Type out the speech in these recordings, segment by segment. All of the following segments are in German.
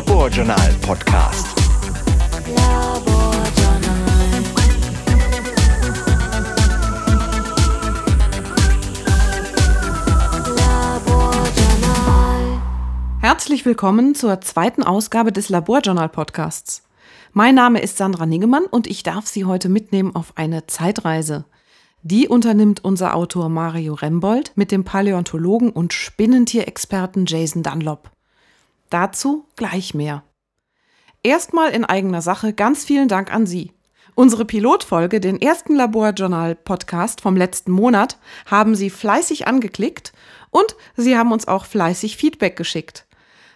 Laborjournal Podcast. Herzlich willkommen zur zweiten Ausgabe des Laborjournal Podcasts. Mein Name ist Sandra Niggemann und ich darf Sie heute mitnehmen auf eine Zeitreise. Die unternimmt unser Autor Mario Rembold mit dem Paläontologen und Spinnentierexperten Jason Dunlop. Dazu gleich mehr. Erstmal in eigener Sache ganz vielen Dank an Sie. Unsere Pilotfolge, den ersten Laborjournal-Podcast vom letzten Monat, haben Sie fleißig angeklickt und Sie haben uns auch fleißig Feedback geschickt.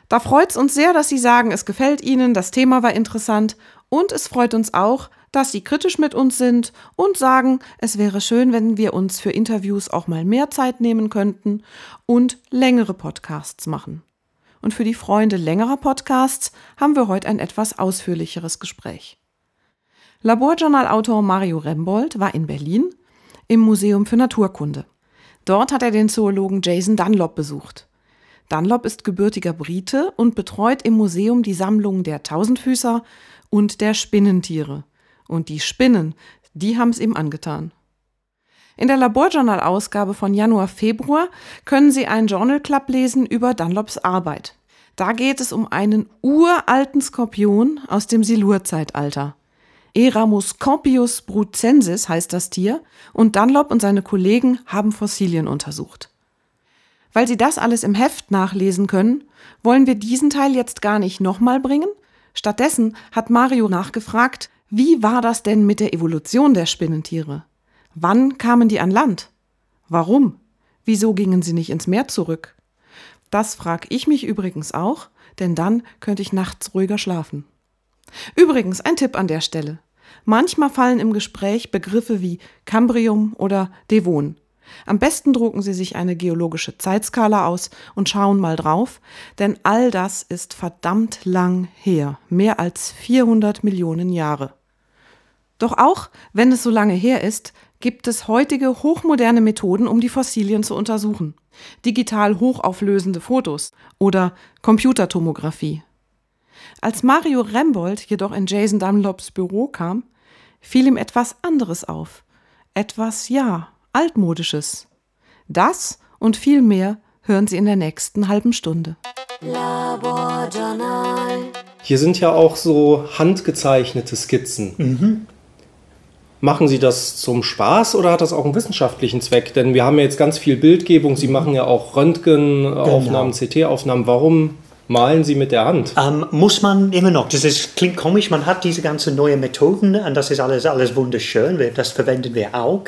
Da freut es uns sehr, dass Sie sagen, es gefällt Ihnen, das Thema war interessant und es freut uns auch, dass Sie kritisch mit uns sind und sagen, es wäre schön, wenn wir uns für Interviews auch mal mehr Zeit nehmen könnten und längere Podcasts machen. Und für die Freunde längerer Podcasts haben wir heute ein etwas ausführlicheres Gespräch. Laborjournalautor Mario Rembold war in Berlin im Museum für Naturkunde. Dort hat er den Zoologen Jason Dunlop besucht. Dunlop ist gebürtiger Brite und betreut im Museum die Sammlung der Tausendfüßer und der Spinnentiere. Und die Spinnen, die haben es ihm angetan. In der Laborjournal-Ausgabe von Januar-Februar können Sie einen Journal Club lesen über Dunlops Arbeit. Da geht es um einen uralten Skorpion aus dem Silurzeitalter. Eramuscorpius brucensis heißt das Tier und Dunlop und seine Kollegen haben Fossilien untersucht. Weil Sie das alles im Heft nachlesen können, wollen wir diesen Teil jetzt gar nicht nochmal bringen. Stattdessen hat Mario nachgefragt, wie war das denn mit der Evolution der Spinnentiere? Wann kamen die an Land? Warum? Wieso gingen sie nicht ins Meer zurück? Das frag ich mich übrigens auch, denn dann könnte ich nachts ruhiger schlafen. Übrigens ein Tipp an der Stelle. Manchmal fallen im Gespräch Begriffe wie Cambrium oder Devon. Am besten drucken Sie sich eine geologische Zeitskala aus und schauen mal drauf, denn all das ist verdammt lang her, mehr als 400 Millionen Jahre. Doch auch wenn es so lange her ist, gibt es heutige hochmoderne Methoden, um die Fossilien zu untersuchen. Digital hochauflösende Fotos oder Computertomographie. Als Mario Rembold jedoch in Jason Dunlops Büro kam, fiel ihm etwas anderes auf. Etwas, ja, altmodisches. Das und viel mehr hören Sie in der nächsten halben Stunde. Hier sind ja auch so handgezeichnete Skizzen. Mhm. Machen Sie das zum Spaß oder hat das auch einen wissenschaftlichen Zweck? Denn wir haben ja jetzt ganz viel Bildgebung. Sie machen ja auch Röntgenaufnahmen, genau. CT-Aufnahmen. Warum malen Sie mit der Hand? Ähm, muss man immer noch. Das ist, klingt komisch. Man hat diese ganzen neuen Methoden und das ist alles, alles wunderschön. Das verwenden wir auch.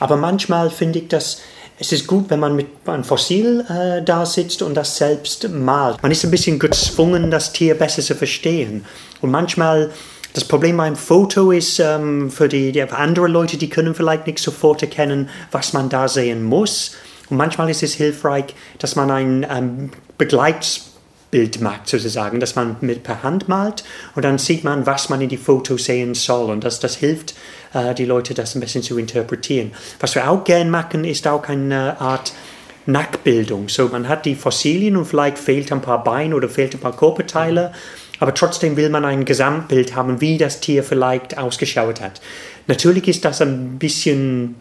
Aber manchmal finde ich, dass es ist gut, wenn man mit einem Fossil äh, da sitzt und das selbst malt. Man ist ein bisschen gezwungen, das Tier besser zu verstehen. Und manchmal das Problem beim Foto ist ähm, für die, die andere Leute, die können vielleicht nicht sofort erkennen, was man da sehen muss. Und manchmal ist es hilfreich, dass man ein ähm, Begleitbild macht, sozusagen, dass man mit per Hand malt und dann sieht man, was man in die Foto sehen soll. Und das, das hilft, äh, die Leute das ein bisschen zu interpretieren. Was wir auch gern machen, ist auch eine Art Nackbildung. So, man hat die Fossilien und vielleicht fehlt ein paar Beine oder fehlt ein paar Körperteile. Aber trotzdem will man ein Gesamtbild haben, wie das Tier vielleicht ausgeschaut hat. Natürlich ist das ein bisschen,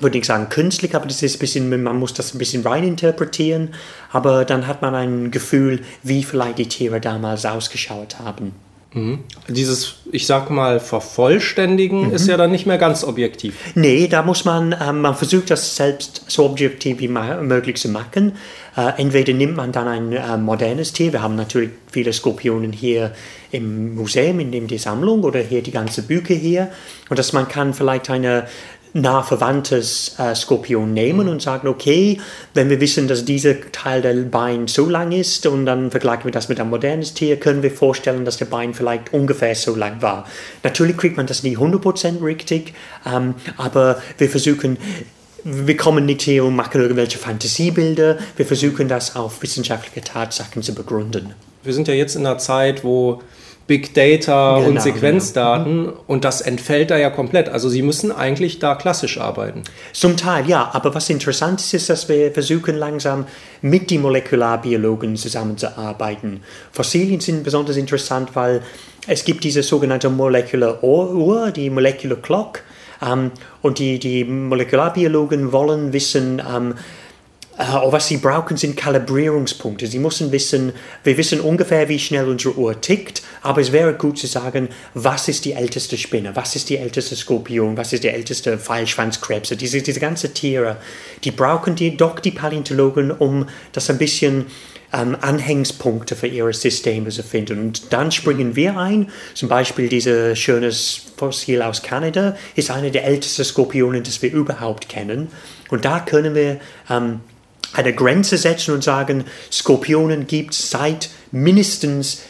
würde ich sagen, künstlich, aber das ist bisschen, man muss das ein bisschen rein interpretieren. Aber dann hat man ein Gefühl, wie vielleicht die Tiere damals ausgeschaut haben. Mhm. Dieses, ich sag mal, Vervollständigen mhm. ist ja dann nicht mehr ganz objektiv. Nee, da muss man, äh, man versucht das selbst so objektiv wie möglich zu machen. Äh, entweder nimmt man dann ein äh, modernes Tier, wir haben natürlich viele Skorpionen hier im Museum, in der Sammlung oder hier die ganze Bücher hier. Und dass man kann vielleicht eine nah verwandtes äh, Skorpion nehmen und sagen, okay, wenn wir wissen, dass dieser Teil der Bein so lang ist und dann vergleichen wir das mit einem modernen Tier, können wir vorstellen, dass der Bein vielleicht ungefähr so lang war. Natürlich kriegt man das nie 100% richtig, ähm, aber wir versuchen, wir kommen nicht hier und machen irgendwelche Fantasiebilder, wir versuchen das auf wissenschaftliche Tatsachen zu begründen. Wir sind ja jetzt in einer Zeit, wo Big Data Genau, und Sequenzdaten und das entfällt da ja komplett. Also Sie müssen eigentlich da klassisch arbeiten. Zum Teil, ja. Aber was interessant ist, ist, dass wir versuchen langsam mit den Molekularbiologen zusammenzuarbeiten. Fossilien sind besonders interessant, weil es gibt diese sogenannte Molecular Uhr, die Molecular Clock. Ähm, und die, die Molekularbiologen wollen wissen, ähm, Uh, was sie brauchen, sind Kalibrierungspunkte. Sie müssen wissen, wir wissen ungefähr, wie schnell unsere Uhr tickt, aber es wäre gut zu sagen, was ist die älteste Spinne, was ist die älteste Skorpion, was ist die älteste Pfeilschwanzkrebse. Diese, diese ganzen Tiere, die brauchen die, doch die Paläontologen, um das ein bisschen ähm, Anhängspunkte für ihre Systeme zu finden. Und dann springen wir ein. Zum Beispiel dieses schönes Fossil aus Kanada ist eine der ältesten Skorpionen, das wir überhaupt kennen. Und da können wir ähm, eine Grenze setzen und sagen, Skorpionen gibt es seit mindestens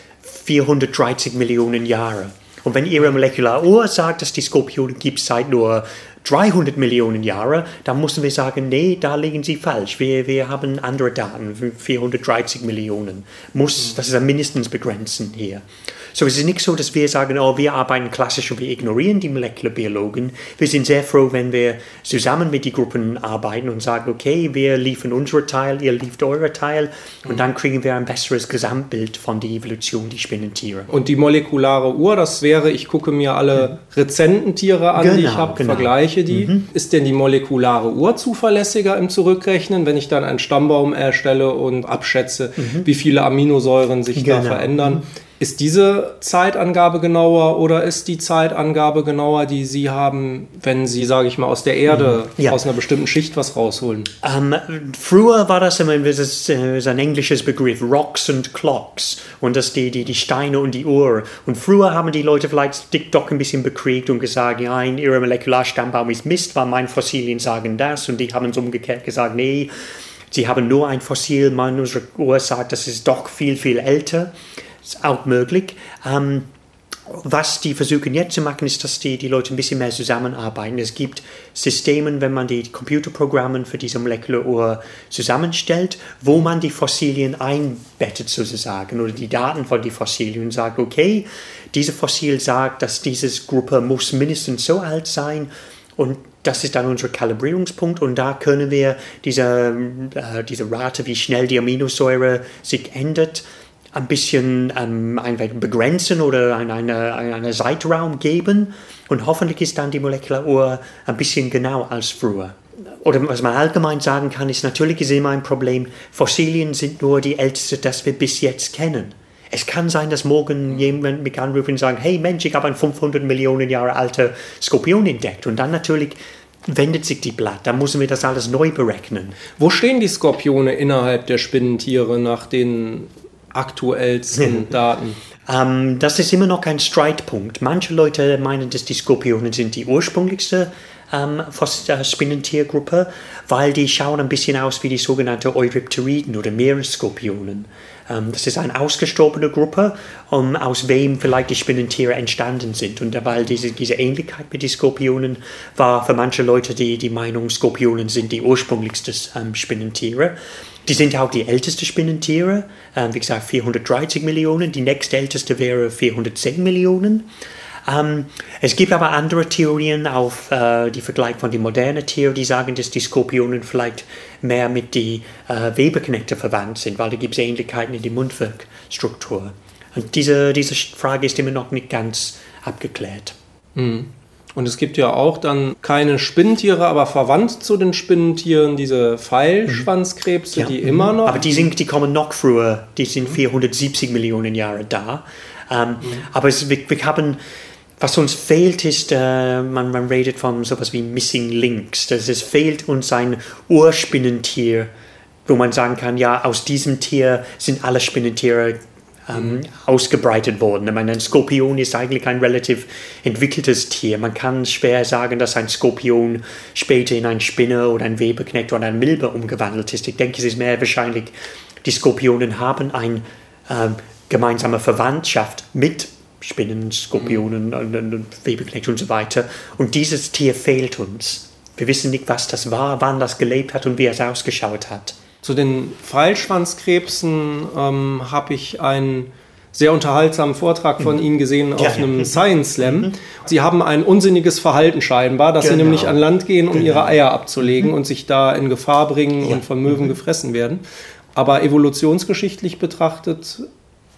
430 Millionen Jahren. Und wenn Ihre Molekularuhr sagt, dass die Skorpionen gibt seit nur 300 Millionen Jahren, dann müssen wir sagen, nee, da liegen Sie falsch. Wir, wir haben andere Daten, 430 Millionen. Muss, das ist mindestens begrenzen hier. So es ist nicht so, dass wir sagen, oh, wir arbeiten klassisch und wir ignorieren die Molekularbiologen. Wir sind sehr froh, wenn wir zusammen mit den Gruppen arbeiten und sagen, okay, wir liefern unseren Teil, ihr liefert euren Teil und dann kriegen wir ein besseres Gesamtbild von der Evolution der Spinnentiere. Und die molekulare Uhr, das wäre, ich gucke mir alle rezenten Tiere an, die ich Genau, habe, genau. vergleiche die. Ist denn die molekulare Uhr zuverlässiger im Zurückrechnen, wenn ich dann einen Stammbaum erstelle und abschätze, wie viele Aminosäuren sich da Genau. verändern? Ist diese Zeitangabe genauer oder ist die Zeitangabe genauer, die Sie haben, wenn Sie, sage ich mal, aus der Erde, Ja. aus einer bestimmten Schicht was rausholen? Ähm, früher war das immer das ist, äh, ist ein englisches Begriff, Rocks und Clocks. Und das die, die, die Steine und die Uhr. Und früher haben die Leute vielleicht dick doch ein bisschen bekriegt und gesagt, ja, in ihrem Molekularstammbaum ist Mist, weil meine Fossilien sagen das. Und die haben es umgekehrt gesagt, nee, sie haben nur ein Fossil, meine Uhr sagt, das ist doch viel, viel älter. Ist auch möglich. Ähm, was die versuchen jetzt zu machen, ist, dass die, die Leute ein bisschen mehr zusammenarbeiten. Es gibt Systeme, wenn man die Computerprogramme für diese Molekularuhr zusammenstellt, wo man die Fossilien einbettet sozusagen oder die Daten von den Fossilien und sagt, okay, dieses Fossil sagt, dass diese Gruppe muss mindestens so alt sein und das ist dann unser Kalibrierungspunkt und da können wir diese, äh, diese Rate, wie schnell die Aminosäure sich ändert, ein bisschen ähm, einfach begrenzen oder einen eine, eine Zeitraum geben und hoffentlich ist dann die Molekularuhr ein bisschen genau als früher. Oder was man allgemein sagen kann, ist natürlich ist immer ein Problem, Fossilien sind nur die älteste, das wir bis jetzt kennen. Es kann sein, dass morgen jemand mich anruft und sagt, hey Mensch, ich habe einen 500 Millionen Jahre alten Skorpion entdeckt. Und dann natürlich wendet sich die Blatt. Dann müssen wir das alles neu berechnen. Wo stehen die Skorpione innerhalb der Spinnentiere nach den aktuellsten Daten? Ähm, das ist immer noch kein Streitpunkt. Manche Leute meinen, dass die Skorpione sind die ursprünglichste ähm, äh, Spinnentiergruppe, weil die schauen ein bisschen aus wie die sogenannten Eurypteriden oder Meeresskorpionen. Ähm, das ist eine ausgestorbene Gruppe, um, aus wem vielleicht die Spinnentiere entstanden sind. Und weil diese, diese Ähnlichkeit mit den Skorpionen war für manche Leute die, die Meinung, Skorpionen sind die ursprünglichsten ähm, Spinnentiere. Die sind auch die ältesten Spinnentiere, ähm, wie gesagt 430 Millionen. Die nächstälteste wäre 410 Millionen. Ähm, es gibt aber andere Theorien auf äh, die Vergleich von den modernen Tieren, die sagen, dass die Skorpionen vielleicht mehr mit den äh, Weberknechten verwandt sind, weil da gibt es Ähnlichkeiten in der Mundwerkstruktur. Und diese, diese Frage ist immer noch nicht ganz abgeklärt. Und es gibt ja auch dann keine Spinnentiere, aber verwandt zu den Spinnentieren diese Pfeilschwanzkrebse, Ja, die mhm. immer noch. Aber die, sind, die kommen noch früher, die sind 470 Millionen Jahre da. Ähm, Aber es, wir, wir haben, was uns fehlt, ist, äh, man, man redet von sowas wie Missing Links. Das, es fehlt uns ein Urspinnentier, wo man sagen kann, ja, aus diesem Tier sind alle Spinnentiere ähm, ausgebreitet worden. Ich meine, ein Skorpion ist eigentlich ein relativ entwickeltes Tier. Man kann schwer sagen, dass ein Skorpion später in ein Spinne oder ein Weberknecht oder ein Milbe umgewandelt ist. Ich denke, es ist mehr wahrscheinlich, die Skorpionen haben eine ähm, gemeinsame Verwandtschaft mit Spinnen, Skorpionen und, und, und so weiter. Und dieses Tier fehlt uns. Wir wissen nicht, was das war, wann das gelebt hat und wie es ausgeschaut hat. Zu den Pfeilschwanzkrebsen ähm, habe ich ein sehr unterhaltsamen Vortrag von Ihnen gesehen auf Ja, ja. einem Science Slam. Sie haben ein unsinniges Verhalten scheinbar, dass Sie Genau. nämlich an Land gehen, um Genau. ihre Eier abzulegen und sich da in Gefahr bringen Ja. und von Möwen gefressen werden. Aber evolutionsgeschichtlich betrachtet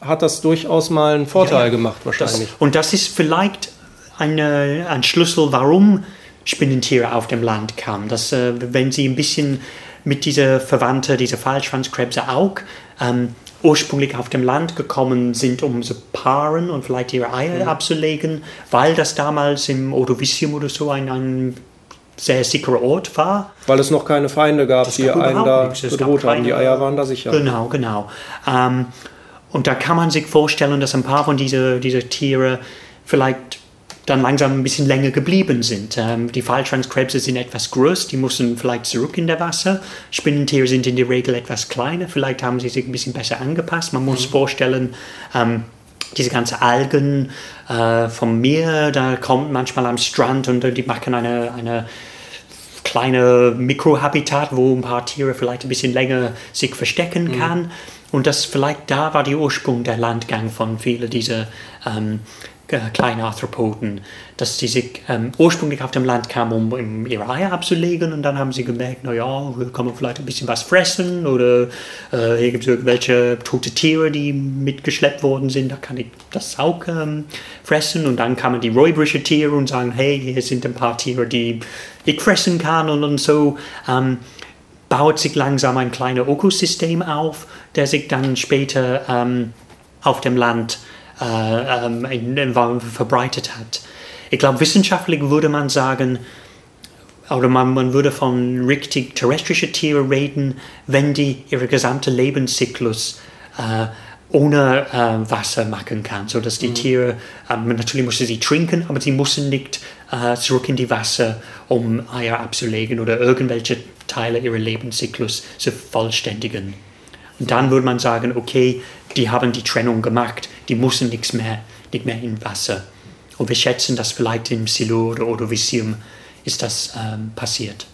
hat das durchaus mal einen Vorteil Ja, gemacht Das, wahrscheinlich. und das ist vielleicht eine, ein Schlüssel, warum Spinnentiere auf dem Land kamen. Dass, äh, wenn sie ein bisschen mit dieser Verwandte, dieser Pfeilschwanzkrebse auch, ähm, ursprünglich auf dem Land gekommen sind, um zu paaren und vielleicht ihre Eier abzulegen, weil das damals im Ordovicium oder so ein, ein sehr sicherer Ort war. Weil es noch keine Feinde gab, Das die einen da nichts. Bedroht haben. Die Eier waren da sicher. Genau, genau. Ähm, und da kann man sich vorstellen, dass ein paar von diesen diese Tiere vielleicht dann langsam ein bisschen länger geblieben sind. Ähm, die Pfeilschwanzkrebse sind etwas größer, die müssen vielleicht zurück in der Wasser. Spinnentiere sind in der Regel etwas kleiner, vielleicht haben sie sich ein bisschen besser angepasst. Man muss vorstellen, ähm, diese ganzen Algen äh, vom Meer, da kommt manchmal am Strand und äh, die machen eine, eine kleine Mikrohabitat, wo ein paar Tiere vielleicht ein bisschen länger sich verstecken kann. Und das vielleicht da war der Ursprung der Landgang von vielen dieser ähm, äh, kleinen Arthropoden, dass sie sich ähm, ursprünglich auf dem Land kamen, um, ihre Eier abzulegen. Und dann haben sie gemerkt, naja, wir können vielleicht ein bisschen was fressen oder äh, hier gibt es irgendwelche tote Tiere, die mitgeschleppt worden sind, da kann ich das auch ähm, fressen. Und dann kamen die räuberischen Tiere und sagen, hey, hier sind ein paar Tiere, die ich fressen kann und, und so ähm, baut sich langsam ein kleines Ökosystem auf, der sich dann später ähm, auf dem Land äh, ähm, in, in, verbreitet hat. Ich glaube, wissenschaftlich würde man sagen, oder man, man würde von richtig terrestrischen Tieren reden, wenn die ihre gesamte Lebenszyklus äh, ohne äh, Wasser machen kann, so dass die Tiere ähm, natürlich müssen sie trinken, aber sie müssen nicht äh, zurück in die Wasser, um Eier abzulegen oder irgendwelche Teile ihrer Lebenszyklus zu vollständigen. Und dann würde man sagen, okay, die haben die Trennung gemacht, die müssen nichts mehr, nicht mehr in Wasser. Und wir schätzen, dass vielleicht im Silo oder Ordovicium ist das ähm, passiert.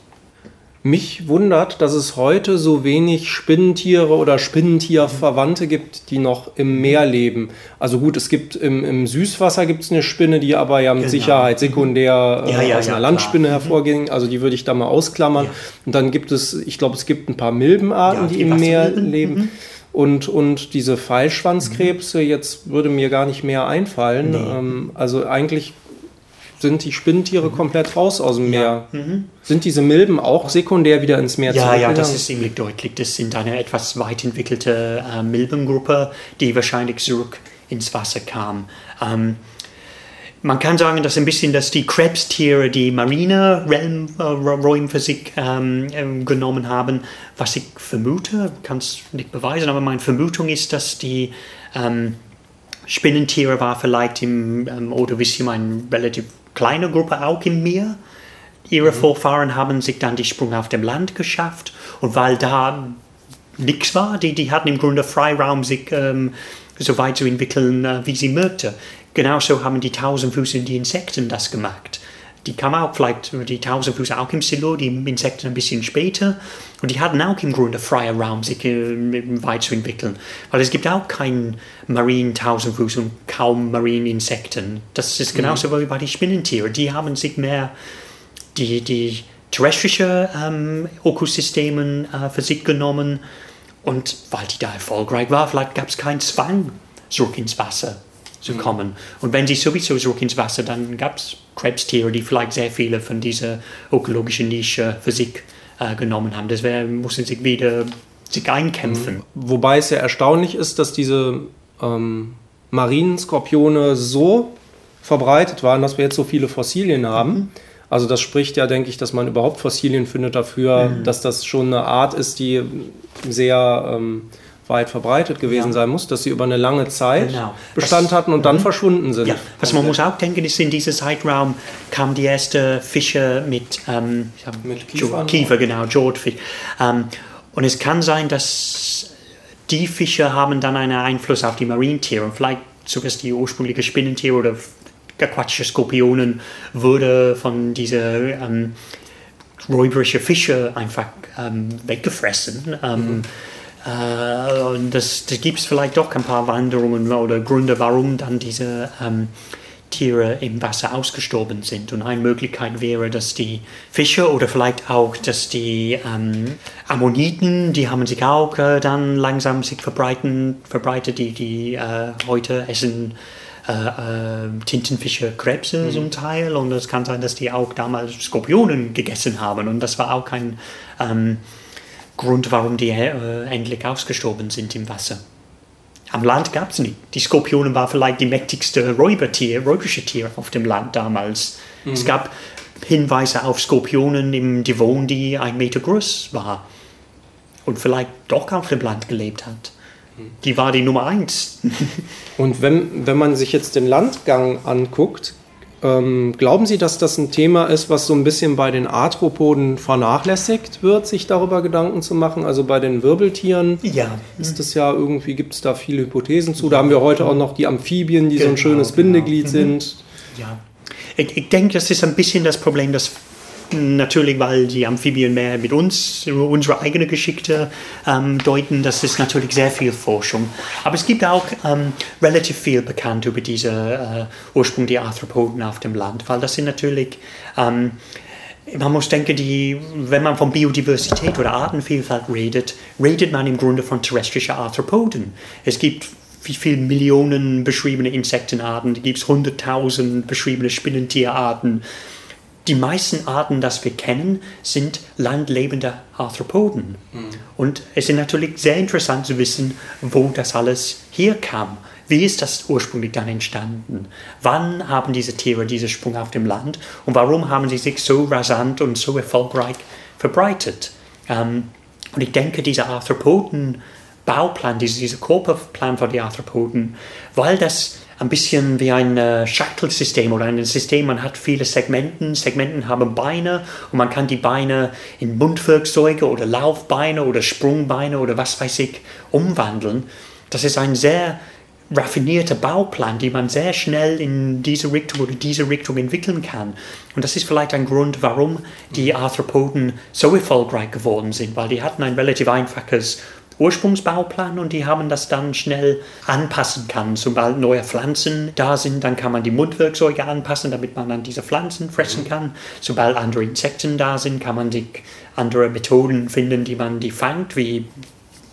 Mich wundert, dass es heute so wenig Spinnentiere oder Spinnentierverwandte gibt, die noch im Meer leben. Also gut, es gibt im, im Süßwasser gibt es eine Spinne, die aber ja mit Genau. Sicherheit sekundär äh, Ja, ja, aus ja, einer klar. Landspinne hervorging. Also die würde ich da mal ausklammern. Und dann gibt es, ich glaube, es gibt ein paar Milbenarten, die, die im Meer leben. Und, und diese Pfeilschwanzkrebse, jetzt würde mir gar nicht mehr einfallen. Ähm, also eigentlich sind die Spinnentiere komplett raus aus dem Meer. Sind diese Milben auch sekundär wieder ins Meer Ja, ja, das ist ziemlich deutlich. Das sind eine etwas weit entwickelte äh, Milbengruppe, die wahrscheinlich zurück ins Wasser kam. Ähm, man kann sagen, dass ein bisschen, dass die Krebstiere die marine Realm, äh, Räume für sich ähm, ähm, genommen haben, was ich vermute, kann es nicht beweisen, aber meine Vermutung ist, dass die ähm, Spinnentiere war vielleicht im ähm, Ordovicium eine relativ kleine Gruppe auch im Meer. Ihre Vorfahren haben sich dann die Sprung auf dem Land geschafft und weil da nichts war, die, die hatten im Grunde Freiraum, sich ähm, so weit zu entwickeln, äh, wie sie möchte. Genauso haben die Tausendfüßer und die Insekten das gemacht. Die kamen auch vielleicht, die Tausendfüßer auch im Silo, die Insekten ein bisschen später. Und die hatten auch im Grunde freier Raum, sich äh, weit zu entwickeln. Weil es gibt auch keinen marinen Tausendfuß und kaum marine Insekten. Das ist genauso wie bei den Spinnentieren. Die haben sich mehr die, die terrestrische ähm, Ökosystemen äh, für sich genommen. Und weil die da erfolgreich war, vielleicht gab es keinen Zwang, zurück ins Wasser zu kommen. Und wenn sie sowieso zurück ins Wasser, dann gab es Krebstiere, die vielleicht sehr viele von dieser ökologischen Nische für sich äh, genommen haben. Wär, mussten sich wieder sich einkämpfen. Wobei es ja erstaunlich ist, dass diese ähm, Marinenskorpione so verbreitet waren, dass wir jetzt so viele Fossilien haben. Also das spricht ja, denke ich, dass man überhaupt Fossilien findet dafür, dass das schon eine Art ist, die sehr ähm, weit verbreitet gewesen Ja. sein muss, dass sie über eine lange Zeit Genau. Bestand Das- hatten und dann verschwunden sind. Ja, was man muss auch denken, ist, in diesem Zeitraum kamen die ersten Fische mit, ähm, Mit Kiefern. Kiefer, genau, Jodfisch. Ähm, und es kann sein, dass die Fische haben dann einen Einfluss auf die Marientiere und vielleicht sogar die ursprüngliche Spinnentiere oder aquatische Skorpionen wurde von dieser ähm, räuberische Fische einfach ähm, weggefressen. Ähm, Äh, und das, das gibt es vielleicht doch ein paar Wanderungen oder Gründe, warum dann diese ähm, Tiere im Wasser ausgestorben sind. Und eine Möglichkeit wäre, dass die Fische oder vielleicht auch, dass die ähm, Ammoniten, die haben sich auch äh, dann langsam sich verbreiten, verbreitet, die, die äh, heute essen äh, äh, Tintenfische, Krebse mhm. zum Teil. Und es kann sein, dass die auch damals Skorpionen gegessen haben. Und das war auch kein ähm, Grund, warum die äh, endlich ausgestorben sind im Wasser. Am Land gab es nicht. Die Skorpione war vielleicht die mächtigste Räubertier, räuberische Tier auf dem Land damals. Mhm. Es gab Hinweise auf Skorpionen im Devon, die ein Meter groß war und vielleicht doch auf dem Land gelebt hat. Mhm. Die war die Nummer eins. und wenn, wenn man sich jetzt den Landgang anguckt, ähm, glauben Sie, dass das ein Thema ist, was so ein bisschen bei den Arthropoden vernachlässigt wird, sich darüber Gedanken zu machen? Also bei den Wirbeltieren ja. ist das ja irgendwie, gibt es da viele Hypothesen zu. Da haben wir heute auch noch die Amphibien, die genau, so ein genau, schönes genau. Bindeglied mhm. sind. Ja. Ich, ich denke, das ist ein bisschen das Problem, dass Natürlich, weil die Amphibien mehr mit uns, unsere eigene Geschichte ähm, deuten. Das ist natürlich sehr viel Forschung. Aber es gibt auch ähm, relativ viel bekannt über diesen äh, Ursprung der Arthropoden auf dem Land, weil das sind natürlich ähm, man muss denken, die, wenn man von Biodiversität oder Artenvielfalt redet, redet man im Grunde von terrestrischen Arthropoden. Es gibt wie viele Millionen beschriebene Insektenarten, es gibt 100.000 beschriebene Spinnentierarten. Die meisten Arten, das wir kennen, sind landlebende Arthropoden. Mhm. Und es ist natürlich sehr interessant zu wissen, wo das alles hier kam. Wie ist das ursprünglich dann entstanden? Wann haben diese Tiere diesen Sprung auf dem Land und warum haben sie sich so rasant und so erfolgreich verbreitet? Ähm, und ich denke, dieser Arthropoden-Bauplan, dieser, dieser Körperplan für die Arthropoden, weil das ein bisschen wie ein äh, Schachtelsystem oder ein System. Man hat viele Segmenten. Segmenten haben Beine und man kann die Beine in Mundwerkzeuge oder Laufbeine oder Sprungbeine oder was weiß ich umwandeln. Das ist ein sehr raffinierter Bauplan, die man sehr schnell in diese Richtung oder diese Richtung entwickeln kann. Und das ist vielleicht ein Grund, warum die Arthropoden so erfolgreich geworden sind, weil die hatten ein relativ einfaches Ursprungsbauplan und die haben das dann schnell anpassen kann. Sobald neue Pflanzen da sind, dann kann man die Mundwerkzeuge anpassen, damit man dann diese Pflanzen fressen kann. Sobald andere Insekten da sind, kann man sich andere Methoden finden, die man die fangt, wie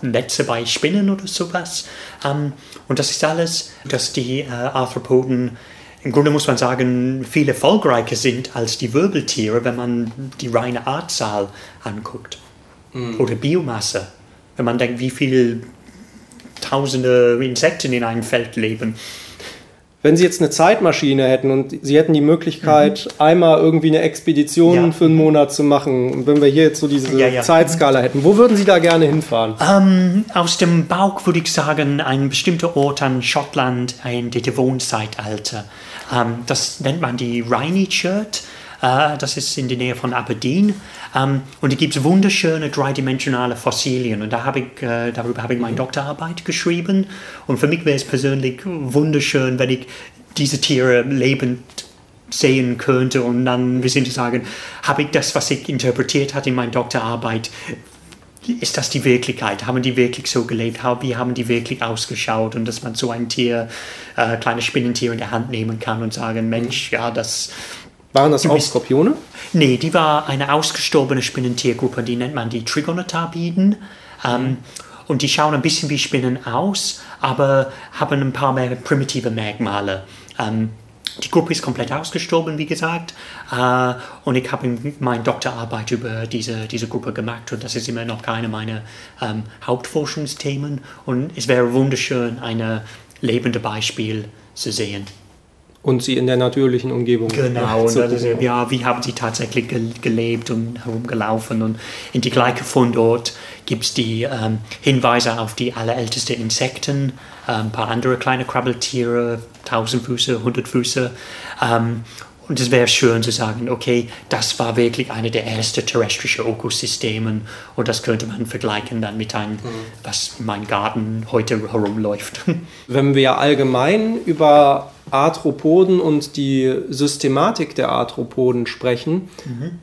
Netze bei Spinnen oder sowas. Ähm, und das ist alles, dass die äh, Arthropoden im Grunde muss man sagen, viel erfolgreicher sind als die Wirbeltiere, wenn man die reine Artzahl anguckt. Mhm. Oder Biomasse. Wenn man denkt, wie viele tausende Insekten in einem Feld leben. Wenn Sie jetzt eine Zeitmaschine hätten und Sie hätten die Möglichkeit, mhm. einmal irgendwie eine Expedition ja. für einen Monat zu machen, und wenn wir hier jetzt so diese ja, ja. Zeitskala hätten, wo würden Sie da gerne hinfahren? Ähm, aus dem Bauch würde ich sagen, ein bestimmter Ort an Schottland, ein Devon-Zeitalter. Ähm, das nennt man die Rhynie Shirt. Äh, das ist in der Nähe von Aberdeen. Ähm, und da gibt es wunderschöne dreidimensionale Fossilien. Und da hab ich, äh, darüber habe ich meine Doktorarbeit geschrieben. Und für mich wäre es persönlich wunderschön, wenn ich diese Tiere lebend sehen könnte und dann wir sind sagen, habe ich das, was ich interpretiert hatte in meiner Doktorarbeit, ist das die Wirklichkeit? Haben die wirklich so gelebt? Wie haben die wirklich ausgeschaut? Und dass man so ein Tier, äh, kleines Spinnentier in der Hand nehmen kann und sagen, Mensch, ja, das, waren das auch Skorpione? Nee, die war eine ausgestorbene Spinnentiergruppe, die nennt man die Trigonotarbiden. Ähm, und die schauen ein bisschen wie Spinnen aus, aber haben ein paar mehr primitive Merkmale. Ähm, die Gruppe ist komplett ausgestorben, wie gesagt. Äh, und ich habe meine Doktorarbeit über diese, diese Gruppe gemacht und das ist immer noch keine meiner ähm, Hauptforschungsthemen. Und es wäre wunderschön, ein lebendes Beispiel zu sehen und sie in der natürlichen Umgebung. Genau, und ist, ja, wie haben sie tatsächlich gelebt und herumgelaufen. Und in die gleiche Fundort gibt es die ähm, Hinweise auf die allerältesten Insekten, äh, ein paar andere kleine Krabbeltiere, Tausendfüße, Hundertfüße. Ähm, und es wäre schön zu sagen, okay, das war wirklich eine der ersten terrestrischen Ökosysteme und das könnte man vergleichen dann mit einem, mhm. was in meinem Garten heute herumläuft. Wenn wir allgemein über Arthropoden und die Systematik der Arthropoden sprechen, mhm.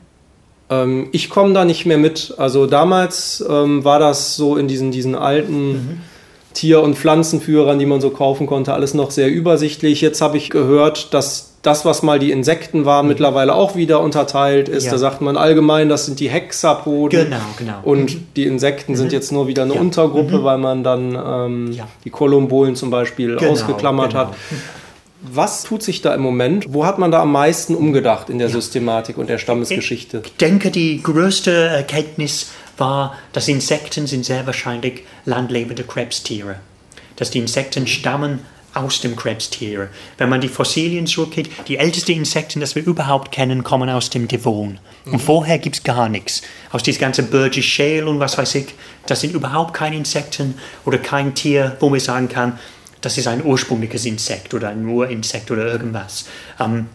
Ähm, ich komme da nicht mehr mit. Also damals ähm, war das so in diesen, diesen alten mhm. Tier- und Pflanzenführern, die man so kaufen konnte, alles noch sehr übersichtlich. Jetzt habe ich gehört, dass das, was mal die Insekten war, mhm. mittlerweile auch wieder unterteilt ist. Ja. Da sagt man allgemein, das sind die Hexapoden. Genau, genau. Und mhm. die Insekten mhm. sind jetzt nur wieder eine ja. Untergruppe, mhm. weil man dann ähm, ja. die Kolumbolen zum Beispiel genau, ausgeklammert genau. hat. Was tut sich da im Moment? Wo hat man da am meisten umgedacht in der Systematik und der Stammesgeschichte? Ich denke, die größte Erkenntnis war, dass Insekten sind sehr wahrscheinlich landlebende Krebstiere. Dass die Insekten stammen aus dem Krebstier. Wenn man die Fossilien zurückgeht, die ältesten Insekten, das wir überhaupt kennen, kommen aus dem Devon. Und mhm. vorher gibt es gar nichts. Aus diesem ganzen Burgess Shale und was weiß ich, das sind überhaupt keine Insekten oder kein Tier, wo man sagen kann, das ist ein ursprüngliches Insekt oder ein Urinsekt oder irgendwas. Ähm,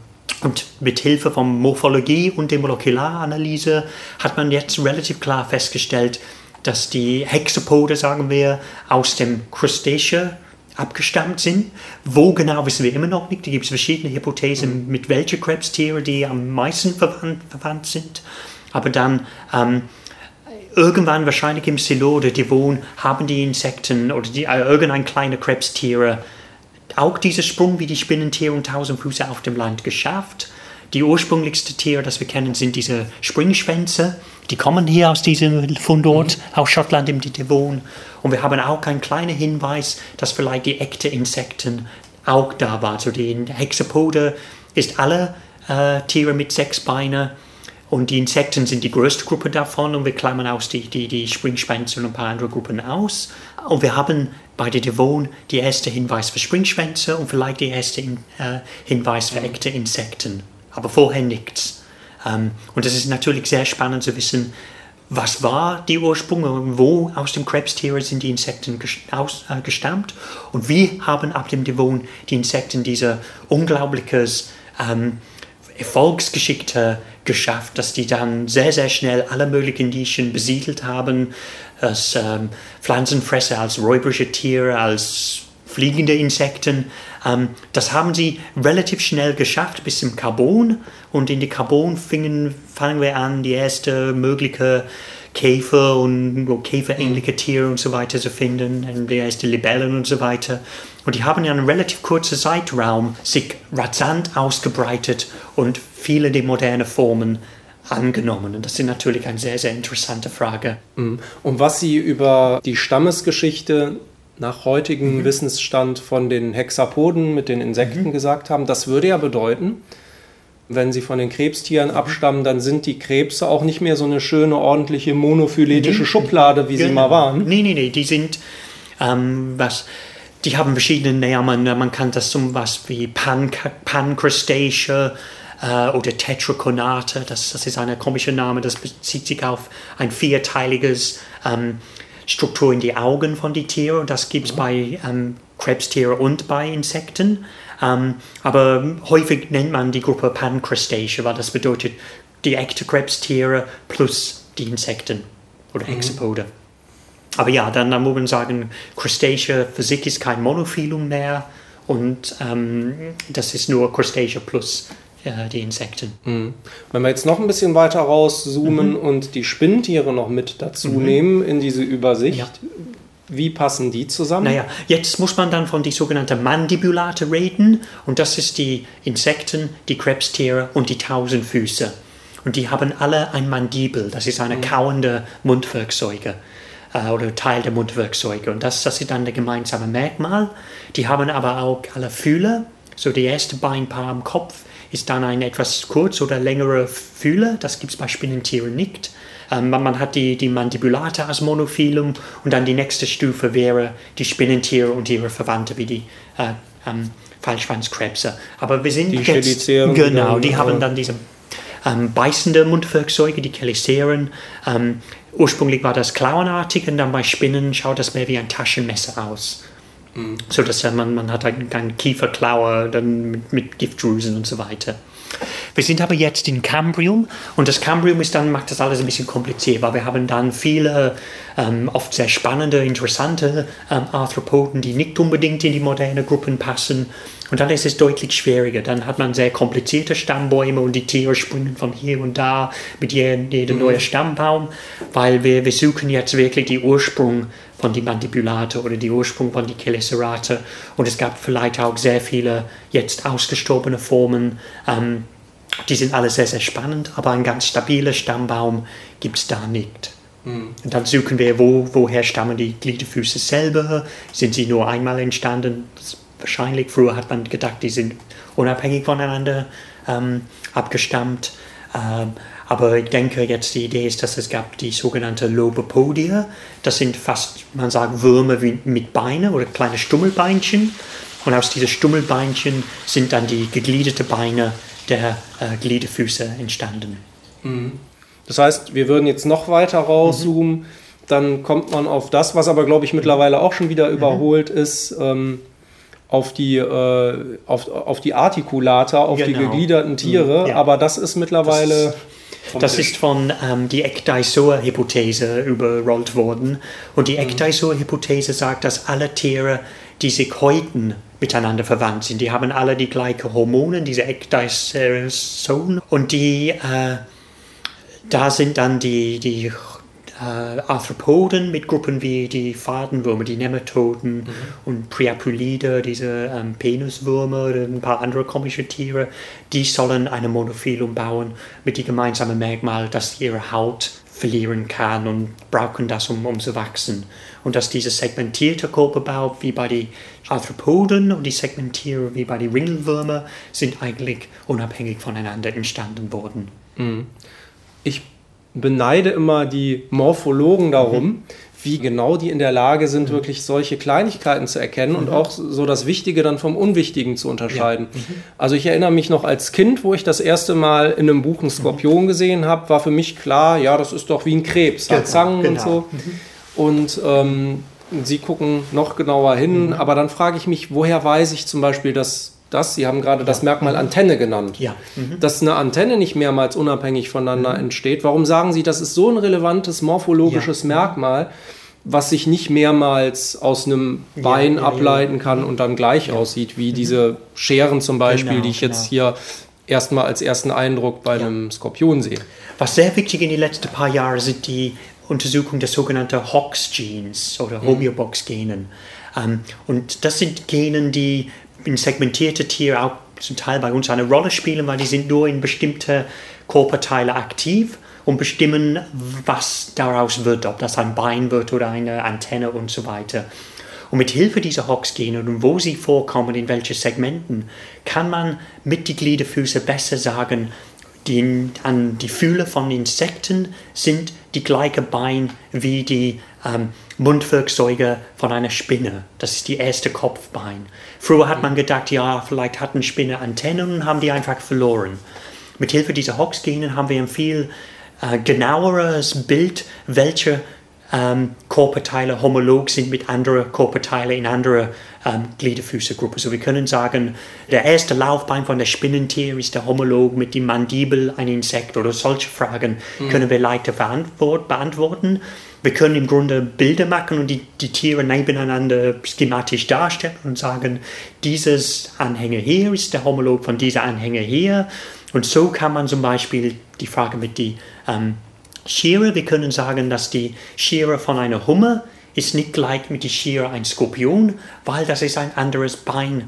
und mit Hilfe von Morphologie und der Molekullaranalyse hat man jetzt relativ klar festgestellt, dass die Hexapode, sagen wir, aus dem Crustacea abgestammt sind. Wo genau wissen wir immer noch nicht. Da gibt es verschiedene Hypothesen, mhm. mit welchen Krebstieren die am meisten verwandt, verwandt sind. Aber dann ähm, irgendwann wahrscheinlich im Silo oder Devon haben die Insekten oder die, äh, irgendein kleiner Krebstiere auch diesen Sprung wie die Spinnentiere und Tausendfüße auf dem Land geschafft. Die ursprünglichste Tiere, das wir kennen, sind diese Springschwänze. Die kommen hier aus diesem Fundort, mhm. aus Schottland im Devon. Und wir haben auch einen kleinen Hinweis, dass vielleicht die echten Insekten auch da waren. Also die Hexapode ist alle äh, Tiere mit sechs Beinen. Und die Insekten sind die größte Gruppe davon und wir klammern aus die, die, die Springschwänze und ein paar andere Gruppen aus. Und wir haben bei der Devon die erste Hinweis für Springschwänze und vielleicht die erste äh, Hinweis für echte Insekten. Aber vorher nichts. Ähm, und es ist natürlich sehr spannend zu wissen, was war die Ursprünge und wo aus dem Krebstier sind die Insekten äh, gestammt und wie haben ab dem Devon die Insekten diese unglaubliches ähm, Erfolgsgeschichte geschafft, dass die dann sehr, sehr schnell alle möglichen Nischen besiedelt haben, als ähm, Pflanzenfresser, als räuberische Tiere, als fliegende Insekten. Ähm, das haben sie relativ schnell geschafft bis zum Carbon und in die Carbon fingen, fangen wir an, die erste mögliche Käfer und käferähnliche Tiere und so weiter zu finden, die erste Libellen und so weiter. Und die haben in einem relativ kurzen Zeitraum sich rasant ausgebreitet und viele der modernen Formen angenommen. Und das ist natürlich eine sehr, sehr interessante Frage. Mhm. Und was Sie über die Stammesgeschichte nach heutigem mhm. Wissensstand von den Hexapoden mit den Insekten mhm. gesagt haben, das würde ja bedeuten, wenn sie von den Krebstieren abstammen, dann sind die Krebse auch nicht mehr so eine schöne, ordentliche, monophyletische nee, Schublade, wie genau. sie mal waren. Nee, nee, nee, die sind, ähm, was, die haben verschiedene Namen. Man kann das zum was wie Pan, Pancrustacea äh, oder Tetraconata, das, das ist ein komischer Name, das bezieht sich auf ein vierteiliges ähm, Struktur in die Augen von den Tieren. Das gibt es mhm. bei ähm, Krebstieren und bei Insekten. Ähm, aber häufig nennt man die Gruppe Pancrustacea, weil das bedeutet die echten Krebstiere plus die Insekten oder mhm. Hexapode. Aber ja, dann, dann muss man sagen, Crustacea Physik ist kein Monophyllum mehr und ähm, das ist nur Crustacea plus äh, die Insekten. Mhm. Wenn wir jetzt noch ein bisschen weiter rauszoomen mhm. und die Spinntiere noch mit dazu mhm. nehmen in diese Übersicht, ja. wie passen die zusammen? Naja, jetzt muss man dann von die sogenannten Mandibulate reden und das ist die Insekten, die Krebstiere und die Tausendfüße. Und die haben alle ein Mandibel, das ist eine mhm. kauende Mundwerkzeuge äh, oder Teil der Mundwerkzeuge. Und das, das ist dann der gemeinsame Merkmal. Die haben aber auch alle Fühler, so die erste Beinpaar am Kopf ist dann ein etwas kurz oder längere Fühler. Das gibt es bei Spinnentieren nicht. Ähm, man hat die, die Mandibulata als Monophyllum und dann die nächste Stufe wäre die Spinnentiere und ihre Verwandte wie die äh, ähm, Fallschwanzkrebse. Aber wir sind die jetzt, genau, die haben dann diese ähm, beißende Mundwerkzeuge, die Cheliceren. Ähm, ursprünglich war das klauenartig und dann bei Spinnen schaut das mehr wie ein Taschenmesser aus. Mhm. So dass man, man hat einen, einen Kieferklaue dann mit, mit Giftdrüsen und so weiter. Wir sind aber jetzt in Cambrium und das Cambrium ist dann, macht das alles ein bisschen kompliziert, weil wir haben dann viele ähm, oft sehr spannende, interessante ähm, Arthropoden, die nicht unbedingt in die moderne Gruppen passen. Und dann ist es deutlich schwieriger. Dann hat man sehr komplizierte Stammbäume und die Tiere springen von hier und da mit jedem, jedem mhm. neuen Stammbaum, weil wir, wir suchen jetzt wirklich die Ursprung von die Mandibulate oder die Ursprung von die Chelicerate. Und es gab vielleicht auch sehr viele jetzt ausgestorbene Formen. Ähm, die sind alle sehr, sehr spannend, aber ein ganz stabiler Stammbaum gibt es da nicht. Mhm. Und dann suchen wir, wo, woher stammen die Gliederfüße selber? Sind sie nur einmal entstanden? Wahrscheinlich früher hat man gedacht, die sind unabhängig voneinander ähm, abgestammt. Ähm, aber ich denke jetzt, die Idee ist, dass es gab die sogenannte Lobopodia. Das sind fast, man sagt, Würmer mit Beinen oder kleine Stummelbeinchen. Und aus diesen Stummelbeinchen sind dann die gegliederte Beine der äh, Gliederfüße entstanden. Mhm. Das heißt, wir würden jetzt noch weiter rauszoomen, mhm. dann kommt man auf das, was aber, glaube ich, mittlerweile auch schon wieder mhm. überholt ist. Ähm, auf die, äh, auf, auf die Artikulata, auf genau. die gegliederten Tiere, mhm. ja. aber das ist mittlerweile. Das, das ist von ähm, die Ecdysoar-Hypothese überrollt worden. Und die mhm. Ecdysoar-Hypothese sagt, dass alle Tiere, die sich häuten, miteinander verwandt sind. Die haben alle die gleichen Hormone, diese Ecdysozonen. Und die, äh, da sind dann die, die äh, Arthropoden mit Gruppen wie die Fadenwürmer, die Nematoden mhm. und Priapulide, diese ähm, Peniswürmer oder ein paar andere komische Tiere, die sollen eine Monophyllum bauen mit dem gemeinsamen Merkmal, dass ihre Haut verlieren kann und brauchen das, um, um zu wachsen. Und dass dieser segmentierte Körperbau wie bei den Arthropoden und die Segmentiere wie bei den Ringelwürmer sind eigentlich unabhängig voneinander entstanden worden. Mhm. Ich beneide immer die Morphologen darum, mhm. wie genau die in der Lage sind, mhm. wirklich solche Kleinigkeiten zu erkennen mhm. und auch so das Wichtige dann vom Unwichtigen zu unterscheiden. Ja. Mhm. Also ich erinnere mich noch als Kind, wo ich das erste Mal in einem Buch einen Skorpion mhm. gesehen habe, war für mich klar, ja, das ist doch wie ein Krebs, hat genau, Zangen genau. und so. Mhm. Und ähm, Sie gucken noch genauer hin, aber dann frage ich mich, woher weiß ich zum Beispiel, dass das, Sie haben gerade ja. das Merkmal mhm. Antenne genannt, ja. mhm. dass eine Antenne nicht mehrmals unabhängig voneinander mhm. entsteht. Warum sagen Sie, das ist so ein relevantes morphologisches ja. Merkmal, was sich nicht mehrmals aus einem Bein ableiten kann und dann gleich aussieht, wie mhm. diese Scheren zum Beispiel, genau, die ich jetzt genau. hier erstmal als ersten Eindruck bei einem Skorpion sehe. Was sehr wichtig in den letzten paar Jahren sind die Untersuchungen der sogenannten Hox-Genes oder mhm. Homeobox-Genen. Ähm, und das sind Genen, die segmentierte Tiere auch zum Teil bei uns eine Rolle spielen, weil die sind nur in bestimmte Körperteile aktiv und bestimmen, was daraus wird, ob das ein Bein wird oder eine Antenne und so weiter. Und mit Hilfe dieser Hox-Gene und wo sie vorkommen, in welchen Segmenten, kann man mit den Gliederfüßen besser sagen, die, an die Fühler von Insekten sind die gleiche Bein wie die ähm, Mundwerkzeuge von einer Spinne. Das ist die erste Kopfbein. Früher hat man gedacht, ja, vielleicht hatten Spinne Antennen und haben die einfach verloren. Mit Hilfe dieser Hox-Genen haben wir ein viel äh, genaueres Bild, welche ähm, Körperteile homolog sind mit anderen Körperteilen in anderen ähm, Gliederfüßegruppen. So wir können sagen, der erste Laufbein von der Spinnentier ist der Homolog mit dem Mandibel ein Insekt oder solche Fragen mhm. können wir leichter beantworten. Wir können im Grunde Bilder machen und die, die Tiere nebeneinander schematisch darstellen und sagen, dieses Anhänger hier ist der Homolog von dieser Anhänger hier. Und so kann man zum Beispiel die Frage mit die ähm, Schere, wir können sagen, dass die Schere von einer Hummer ist nicht gleich mit der Schere ein Skorpion, weil das ist ein anderes Bein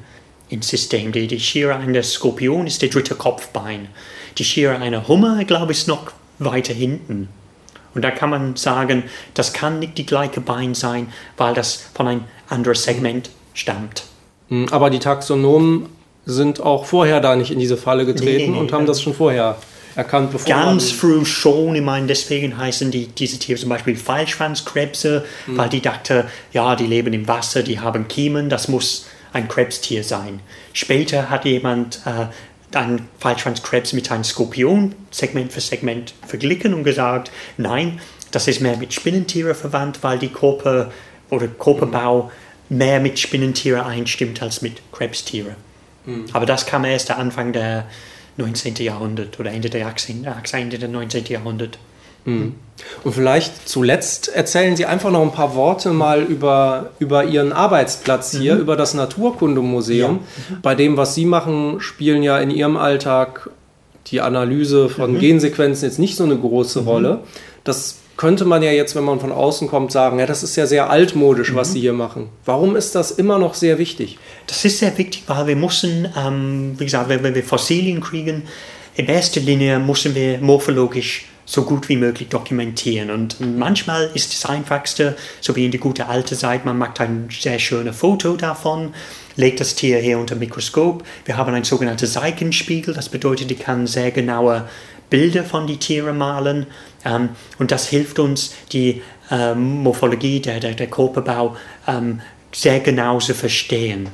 im System. Die, die Schere eines Skorpion ist der dritte Kopfbein. Die Schere einer Hummer, glaube ich, ist noch weiter hinten. Und da kann man sagen, das kann nicht die gleiche Bein sein, weil das von einem anderen Segment stammt. Hm, aber die Taxonomen sind auch vorher da nicht in diese Falle getreten nee, nee, und haben das schon vorher erkannt, bevor Ganz früh schon, ich meine, deswegen heißen die, diese Tiere zum Beispiel Pfeilschwanzkrebse, mhm. weil die dachten, ja, die leben im Wasser, die haben Kiemen, das muss ein Krebstier sein. Später hat jemand äh, einen Pfeilschwanzkrebs mit einem Skorpion Segment für Segment verglichen und gesagt, nein, das ist mehr mit Spinnentieren verwandt, weil die Körper oder Körperbau mehr mit Spinnentieren einstimmt als mit Krebstieren. Mhm. Aber das kam erst der Anfang der 19. Jahrhundert oder Ende, der 18, 18. Ende 19. Jahrhundert. Und vielleicht zuletzt erzählen Sie einfach noch ein paar Worte mal über, über Ihren Arbeitsplatz hier, über das Naturkundemuseum. Bei dem, was Sie machen, spielen ja in Ihrem Alltag die Analyse von Gensequenzen jetzt nicht so eine große Rolle. Das könnte man ja jetzt, wenn man von außen kommt, sagen, ja, das ist ja sehr altmodisch, was Sie hier machen. Warum ist das immer noch sehr wichtig? Das ist sehr wichtig, weil wir müssen, ähm, wie gesagt, wenn wir Fossilien kriegen, in erster Linie müssen wir morphologisch so gut wie möglich dokumentieren. Und manchmal ist das Einfachste, so wie in die gute alte Zeit, man macht ein sehr schönes Foto davon, legt das Tier hier unter Mikroskop. Wir haben einen sogenannten Seitenspiegel, das bedeutet, ich kann sehr genaue Bilder von den Tieren malen. Ähm, und das hilft uns, die ähm, Morphologie, der, der, der Körperbau ähm, sehr genau zu verstehen.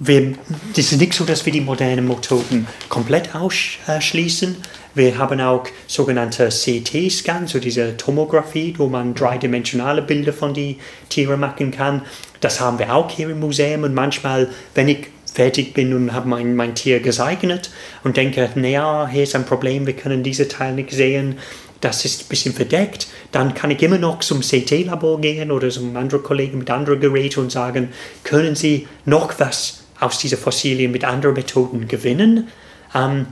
Das ist nicht so, dass wir die modernen Methoden komplett ausschließen. Wir haben auch sogenannte CT-Scans, so diese Tomographie, wo man dreidimensionale Bilder von den Tieren machen kann. Das haben wir auch hier im Museum und manchmal, wenn ich fertig bin und habe mein, mein Tier gezeichnet und denke, naja, hier ist ein Problem, wir können diese Teil nicht sehen, das ist ein bisschen verdeckt, dann kann ich immer noch zum CT-Labor gehen oder zum anderen Kollegen mit anderen Geräten und sagen, können Sie noch was aus dieser Fossilien mit anderen Methoden gewinnen? Ähm,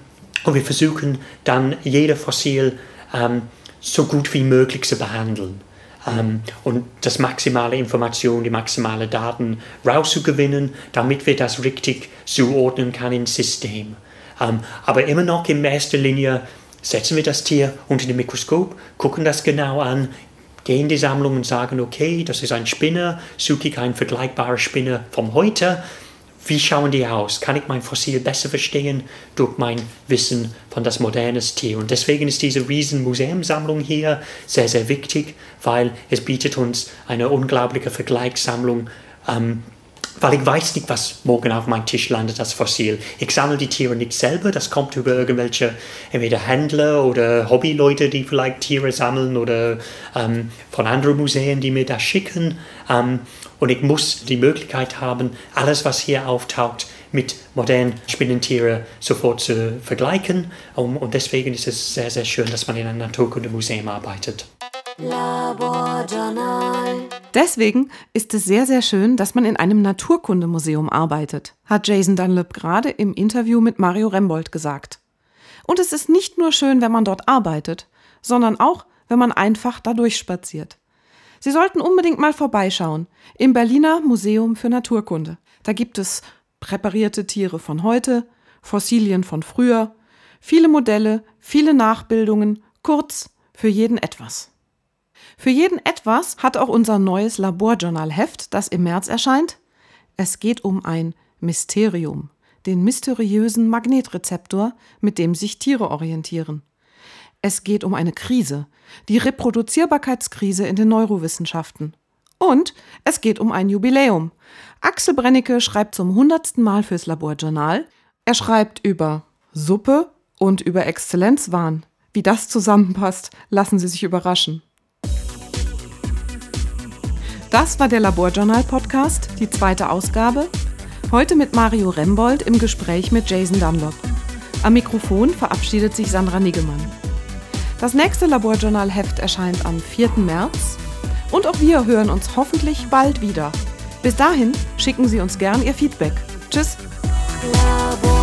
und wir versuchen dann jede Fossil ähm, so gut wie möglich zu behandeln. Ähm, und das maximale Information, die maximale Daten rauszugewinnen, damit wir das richtig zuordnen können ins System. Ähm, aber immer noch in erster Linie setzen wir das Tier unter dem Mikroskop, gucken das genau an, gehen in die Sammlung und sagen, okay, das ist ein Spinner, suche ich einen vergleichbaren Spinner von heute, wie schauen die aus? Kann ich mein Fossil besser verstehen durch mein Wissen von das moderne Tier? Und deswegen ist diese riesen Museumsammlung hier sehr, sehr wichtig, weil es bietet uns eine unglaubliche Vergleichssammlung ähm, weil ich weiß nicht, was morgen auf meinem Tisch landet als Fossil. Ich sammle die Tiere nicht selber, das kommt über irgendwelche entweder Händler oder Hobbyleute, die vielleicht Tiere sammeln oder ähm, von anderen Museen, die mir das schicken. Ähm, und ich muss die Möglichkeit haben, alles, was hier auftaucht, mit modernen Spinnentieren sofort zu vergleichen. Und deswegen ist es sehr, sehr schön, dass man in einem Naturkundemuseum arbeitet. Deswegen ist es sehr, sehr schön, dass man in einem Naturkundemuseum arbeitet, hat Jason Dunlop gerade im Interview mit Mario Rembold gesagt. Und es ist nicht nur schön, wenn man dort arbeitet, sondern auch, wenn man einfach da durchspaziert. Sie sollten unbedingt mal vorbeischauen im Berliner Museum für Naturkunde. Da gibt es präparierte Tiere von heute, Fossilien von früher, viele Modelle, viele Nachbildungen, kurz für jeden etwas. Für jeden etwas hat auch unser neues Laborjournal-Heft, das im März erscheint. Es geht um ein Mysterium, den mysteriösen Magnetrezeptor, mit dem sich Tiere orientieren. Es geht um eine Krise, die Reproduzierbarkeitskrise in den Neurowissenschaften. Und es geht um ein Jubiläum. Axel Brennecke schreibt zum hundertsten Mal fürs Laborjournal. Er schreibt über Suppe und über Exzellenzwahn. Wie das zusammenpasst, lassen Sie sich überraschen. Das war der Laborjournal-Podcast, die zweite Ausgabe. Heute mit Mario Rembold im Gespräch mit Jason Dunlop. Am Mikrofon verabschiedet sich Sandra Niggemann. Das nächste Laborjournal-Heft erscheint am 4. März und auch wir hören uns hoffentlich bald wieder. Bis dahin schicken Sie uns gern Ihr Feedback. Tschüss! Labor